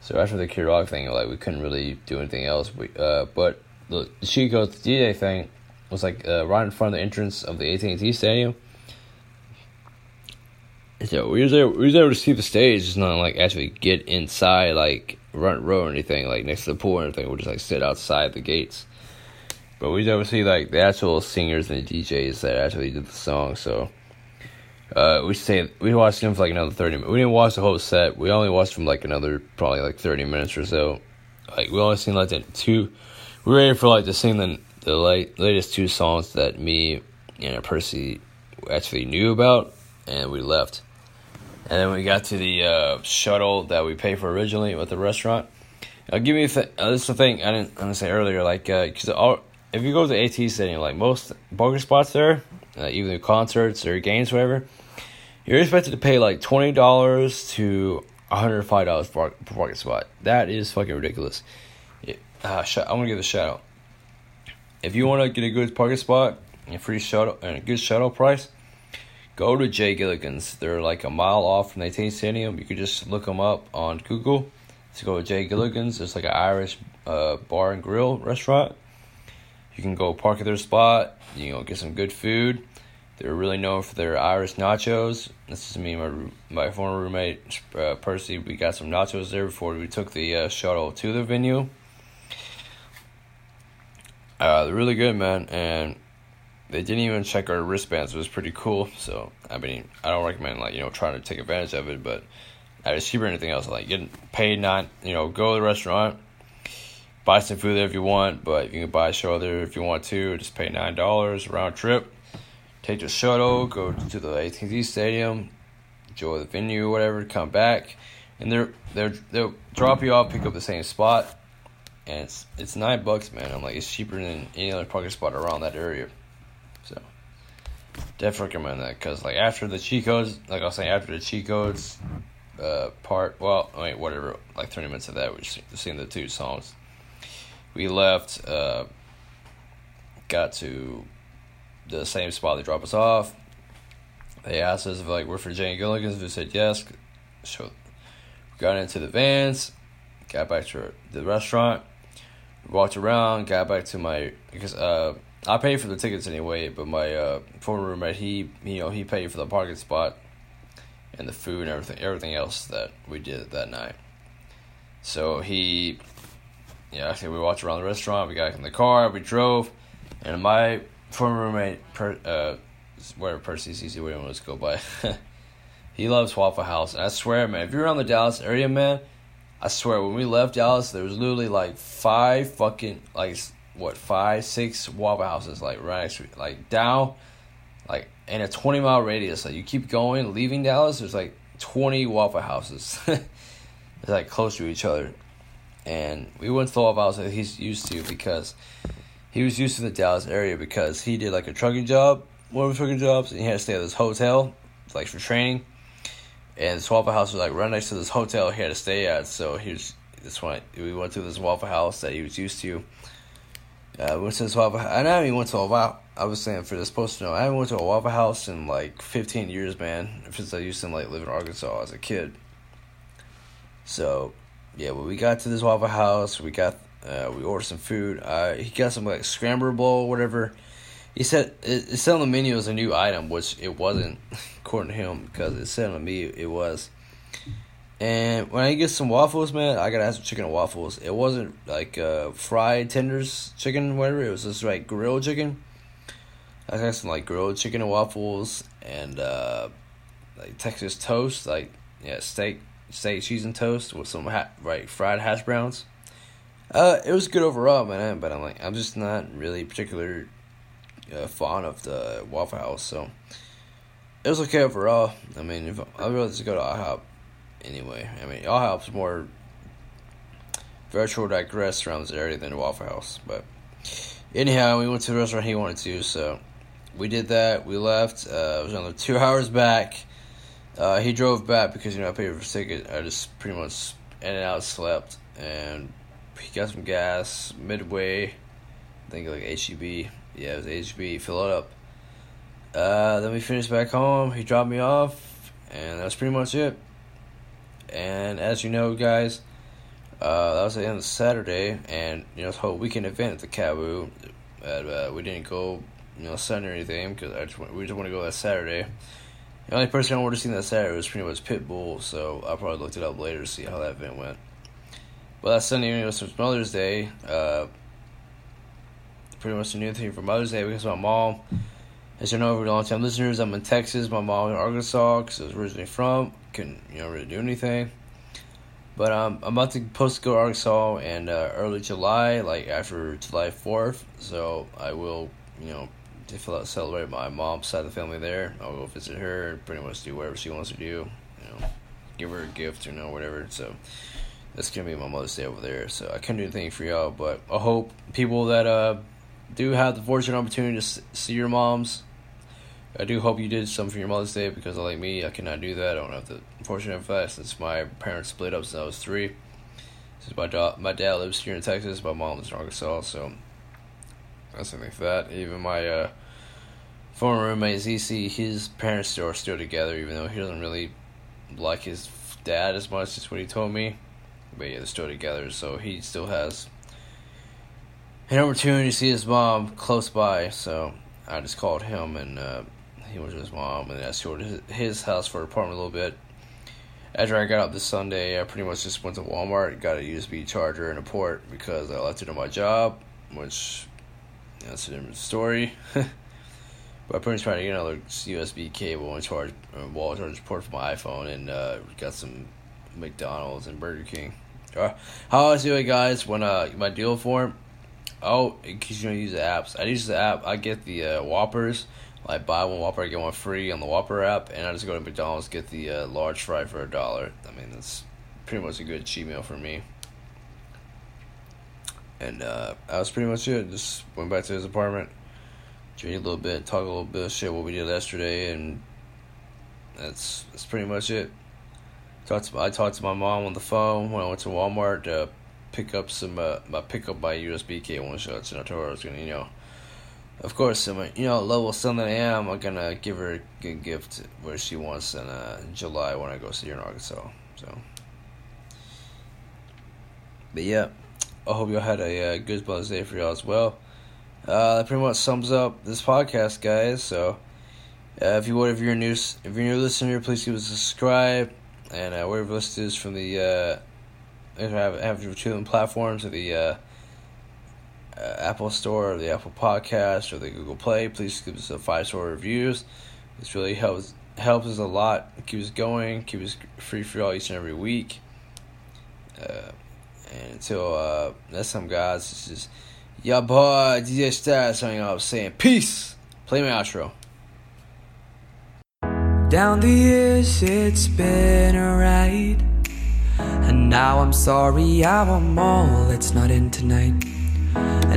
So after the Kid Rock thing, like we couldn't really do anything else. We, uh, but the Chico the DJ thing was like uh, right in front of the entrance of the AT and T Stadium. So we was able, we was able to see the stage, just not like actually get inside like front row or anything, like next to the pool or anything. We'll just like sit outside the gates. But we never see like the actual singers and the DJs that actually did the song. So uh, we say we watched them for like another thirty minutes. We didn't watch the whole set. We only watched them like another probably like thirty minutes or so. Like we only seen like the two. We were ready for like to sing the the late, latest two songs that me and Percy actually knew about, and we left. And then we got to the uh, shuttle that we paid for originally with the restaurant. I'll give you th- uh, this is the thing I didn't, I didn't say earlier. Like, because uh, if you go to AT Stadium, like most poker spots there, uh, even the concerts or games, whatever, you're expected to pay like twenty dollars to one hundred five dollars per, parking spot. That is fucking ridiculous. Uh, sh- I'm gonna give a shout out. If you want to get a good parking spot and a free shuttle and a good shuttle price, go to Jay Gilligan's. They're like a mile off from the AT Stadium. You can just look them up on Google. To go to Jay Gilligan's. It's like an Irish uh, bar and grill restaurant. You can go park at their spot. You know, get some good food. They're really known for their Irish nachos. This is me and my, my former roommate uh, Percy. We got some nachos there before we took the uh, shuttle to the venue. Uh, they're really good, man, and they didn't even check our wristbands. It was pretty cool. So I mean, I don't recommend like you know trying to take advantage of it, but I was cheaper than anything else. Like getting paid, not you know go to the restaurant, buy some food there if you want, but you can buy a show there if you want to. Just pay nine dollars round trip. Take the shuttle, go to the AT&T Stadium, enjoy the venue whatever, come back, and they're they're they'll drop you off, pick up the same spot, and it's it's nine bucks, man. I'm like it's cheaper than any other parking spot around that area, so definitely recommend that because like after the cheat codes, like I was saying, after the cheat codes uh, part, well, I mean whatever, like thirty minutes of that, we sing the two songs. We left, uh, got to the same spot they drop us off. They asked us if like we're for Jay Gilligan's. We said yes. So got into the vans, got back to the restaurant, walked around, got back to my because uh I paid for the tickets anyway, but my uh former roommate he you know he paid for the parking spot and the food and everything everything else that we did that night. So he yeah, actually we walked around the restaurant, we got in the car, we drove, and my former roommate per uh whatever Percy CC whatever let's go by he loves Waffle House. And I swear, man, if you're around the Dallas area, man, I swear, when we left Dallas, there was literally like five fucking, like, what, five, six Waffle Houses, like, right next to like, down, like, in a 20 mile radius. Like, you keep going, leaving Dallas, there's like 20 Waffle Houses. it's like close to each other. And we went to the Waffle House that he's used to because he was used to the Dallas area because he did like a trucking job, one of his trucking jobs, and he had to stay at this hotel, like, for training and this Waffle House was like right next to this hotel he had to stay at. So he was this one. We went to this Waffle House that he was used to. Uh, went to this Waffle. I haven't even went to a Waffle. I was saying for this post know, I haven't went to a Waffle House in like 15 years, man. Since I used to like live in Arkansas as a kid. So, yeah, when we got to this Waffle House, we got uh, we ordered some food. Uh, he got some like scramble bowl, whatever. He said it, it said on the menu as a new item, which it wasn't, according to him, because it said on me it was. And when I get some waffles, man, I gotta have some chicken and waffles. It wasn't like uh, fried tenders chicken, whatever. It was just like grilled chicken. I got some like grilled chicken and waffles and uh, like Texas toast, like yeah, steak, steak, cheese and toast with some ha- right fried hash browns. Uh, it was good overall, man. But I'm like, I'm just not really particular uh, fond of the Waffle House, so it was okay overall. I mean, if I'd rather just go to IHOP anyway. I mean, IHOP's more virtual like restaurants area than Waffle House, but anyhow, we went to the restaurant he wanted to, so we did that. We left. Uh, it was another two hours back. Uh, he drove back because you know I paid for his ticket. I just pretty much in and out slept, and he got some gas midway. I think like HEB yeah, it was HB, fill it up. Uh, then we finished back home. He dropped me off, and that's pretty much it. And as you know, guys, uh, that was the end of Saturday, and you know, this whole weekend event at the KAABOO. And, uh, we didn't go, you know, Sunday or anything because I just we just want to go that Saturday. The only person I wanted to see that Saturday was pretty much Pitbull, so I probably looked it up later to see how that event went. But that Sunday was Mother's Day. Uh, pretty much a new thing for Mother's Day because my mom, as you know, over long time listeners, I'm in Texas. My mom in Arkansas because I was originally from. Couldn't you know really do anything. But um, I'm about to post to go to Arkansas in uh, early July, like after July 4th. So I will, you know, to celebrate my mom's side of the family there. I'll go visit her, pretty much do whatever she wants to do. You know, give her a gift, you know, whatever. So that's gonna be my Mother's Day over there. So I can't do anything for y'all, but I hope people that uh do have the fortunate opportunity to see your moms. I do hope you did some for your Mother's Day because, like me, I cannot do that. I don't have the fortunate fact since my parents split up since I was three. Since my dad, my dad lives here in Texas, my mom lives in Arkansas, so that's something for that. Even my uh, former roommate ZC, his parents are still together, even though he doesn't really like his dad as much as what he told me. But yeah, they're still together, so he still has an opportunity to see his mom close by, so I just called him and uh, he went to his mom and I toured his, his house for an apartment a little bit. After I got up this Sunday, I pretty much just went to Walmart, got a USB charger and a port because I left it on my job, which that's a different story. but I pretty much tried to get another USB cable and charge uh, wall charger port for my iPhone and uh, got some McDonald's and Burger King. Uh, how I was doing, guys, when uh, my deal form Oh, because you don't use the apps. I use the app. I get the uh, Whoppers like buy one Whopper I get one free on the Whopper app, and I just go to McDonald's get the uh, large fry for a dollar. I mean, that's pretty much a good cheat meal for me. And uh, that was pretty much it. Just went back to his apartment, drink a little bit, talk a little bit of shit what we did yesterday, and that's that's pretty much it. Talked to, I talked to my mom on the phone when I went to Walmart to pick up some uh, my pickup my USB K one shots, and I told I was gonna you know of course, a, you know, level that I am, I'm gonna give her a good gift where she wants in uh, July when I go see her in Arkansas. So, but yeah, I hope y'all had a uh, good Mother's Day for y'all as well. Uh, that pretty much sums up this podcast, guys. So, uh, if you would, if you're new, if you're new listener, please give us a subscribe and uh, wherever this is from the uh, have have your two platforms or the uh, Apple Store or the Apple Podcast or the Google Play. Please give us a five star reviews. This really helps helps us a lot. It keeps us going, keeps us free for all each and every week. Uh, and until uh, next time, guys, this is your boy DJ Stats signing off saying peace. Play my outro. Down the years, it's been a ride. And now I'm sorry, I'm all it's not in tonight.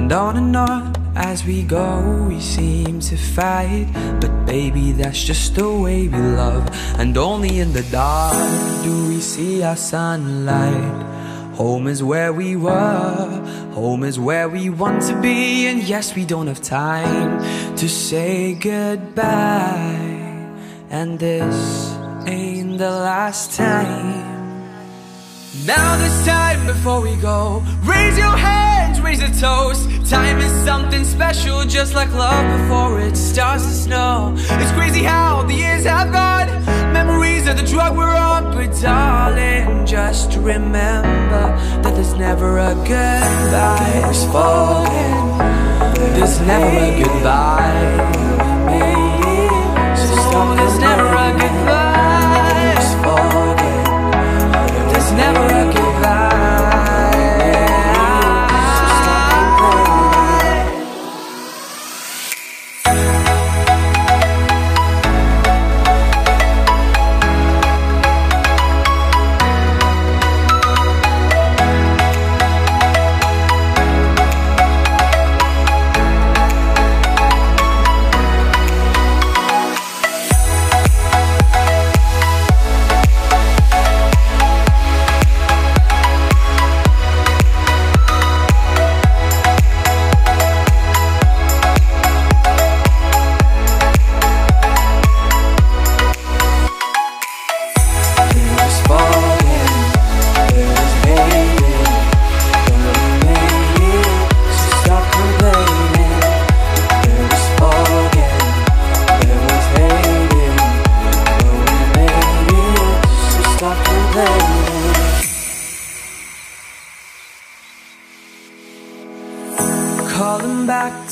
And on and on as we go, we seem to fight. But baby, that's just the way we love. And only in the dark do we see our sunlight. Home is where we were, home is where we want to be. And yes, we don't have time to say goodbye. And this ain't the last time. Now this time before we go, raise your hands, raise a toast. Time is something special, just like love before it starts to snow. It's crazy how the years have gone. Memories of the drug we're on, but darling, just remember that there's never a goodbye. Falling, there's never a goodbye. There's never a goodbye. There's never a goodbye.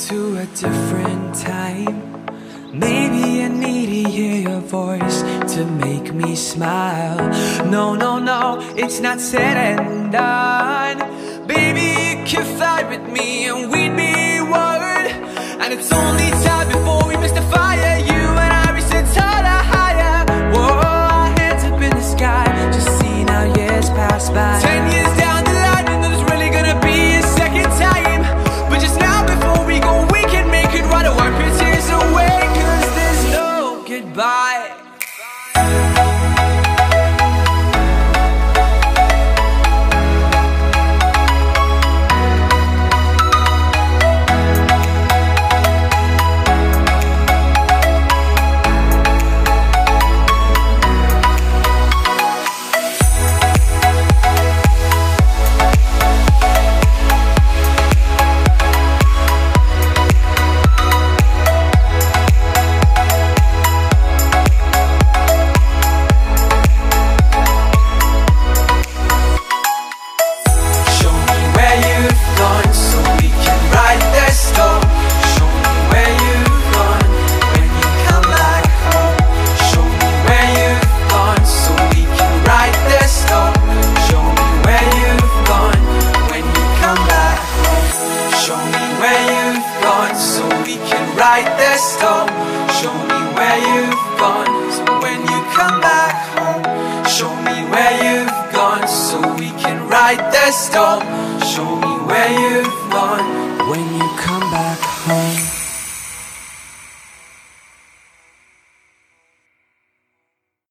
To a different time. Maybe I need to hear your voice to make me smile. No, no, no, it's not said and done. Baby, you can fly with me and we'd be one. And it's only time before we miss the fire.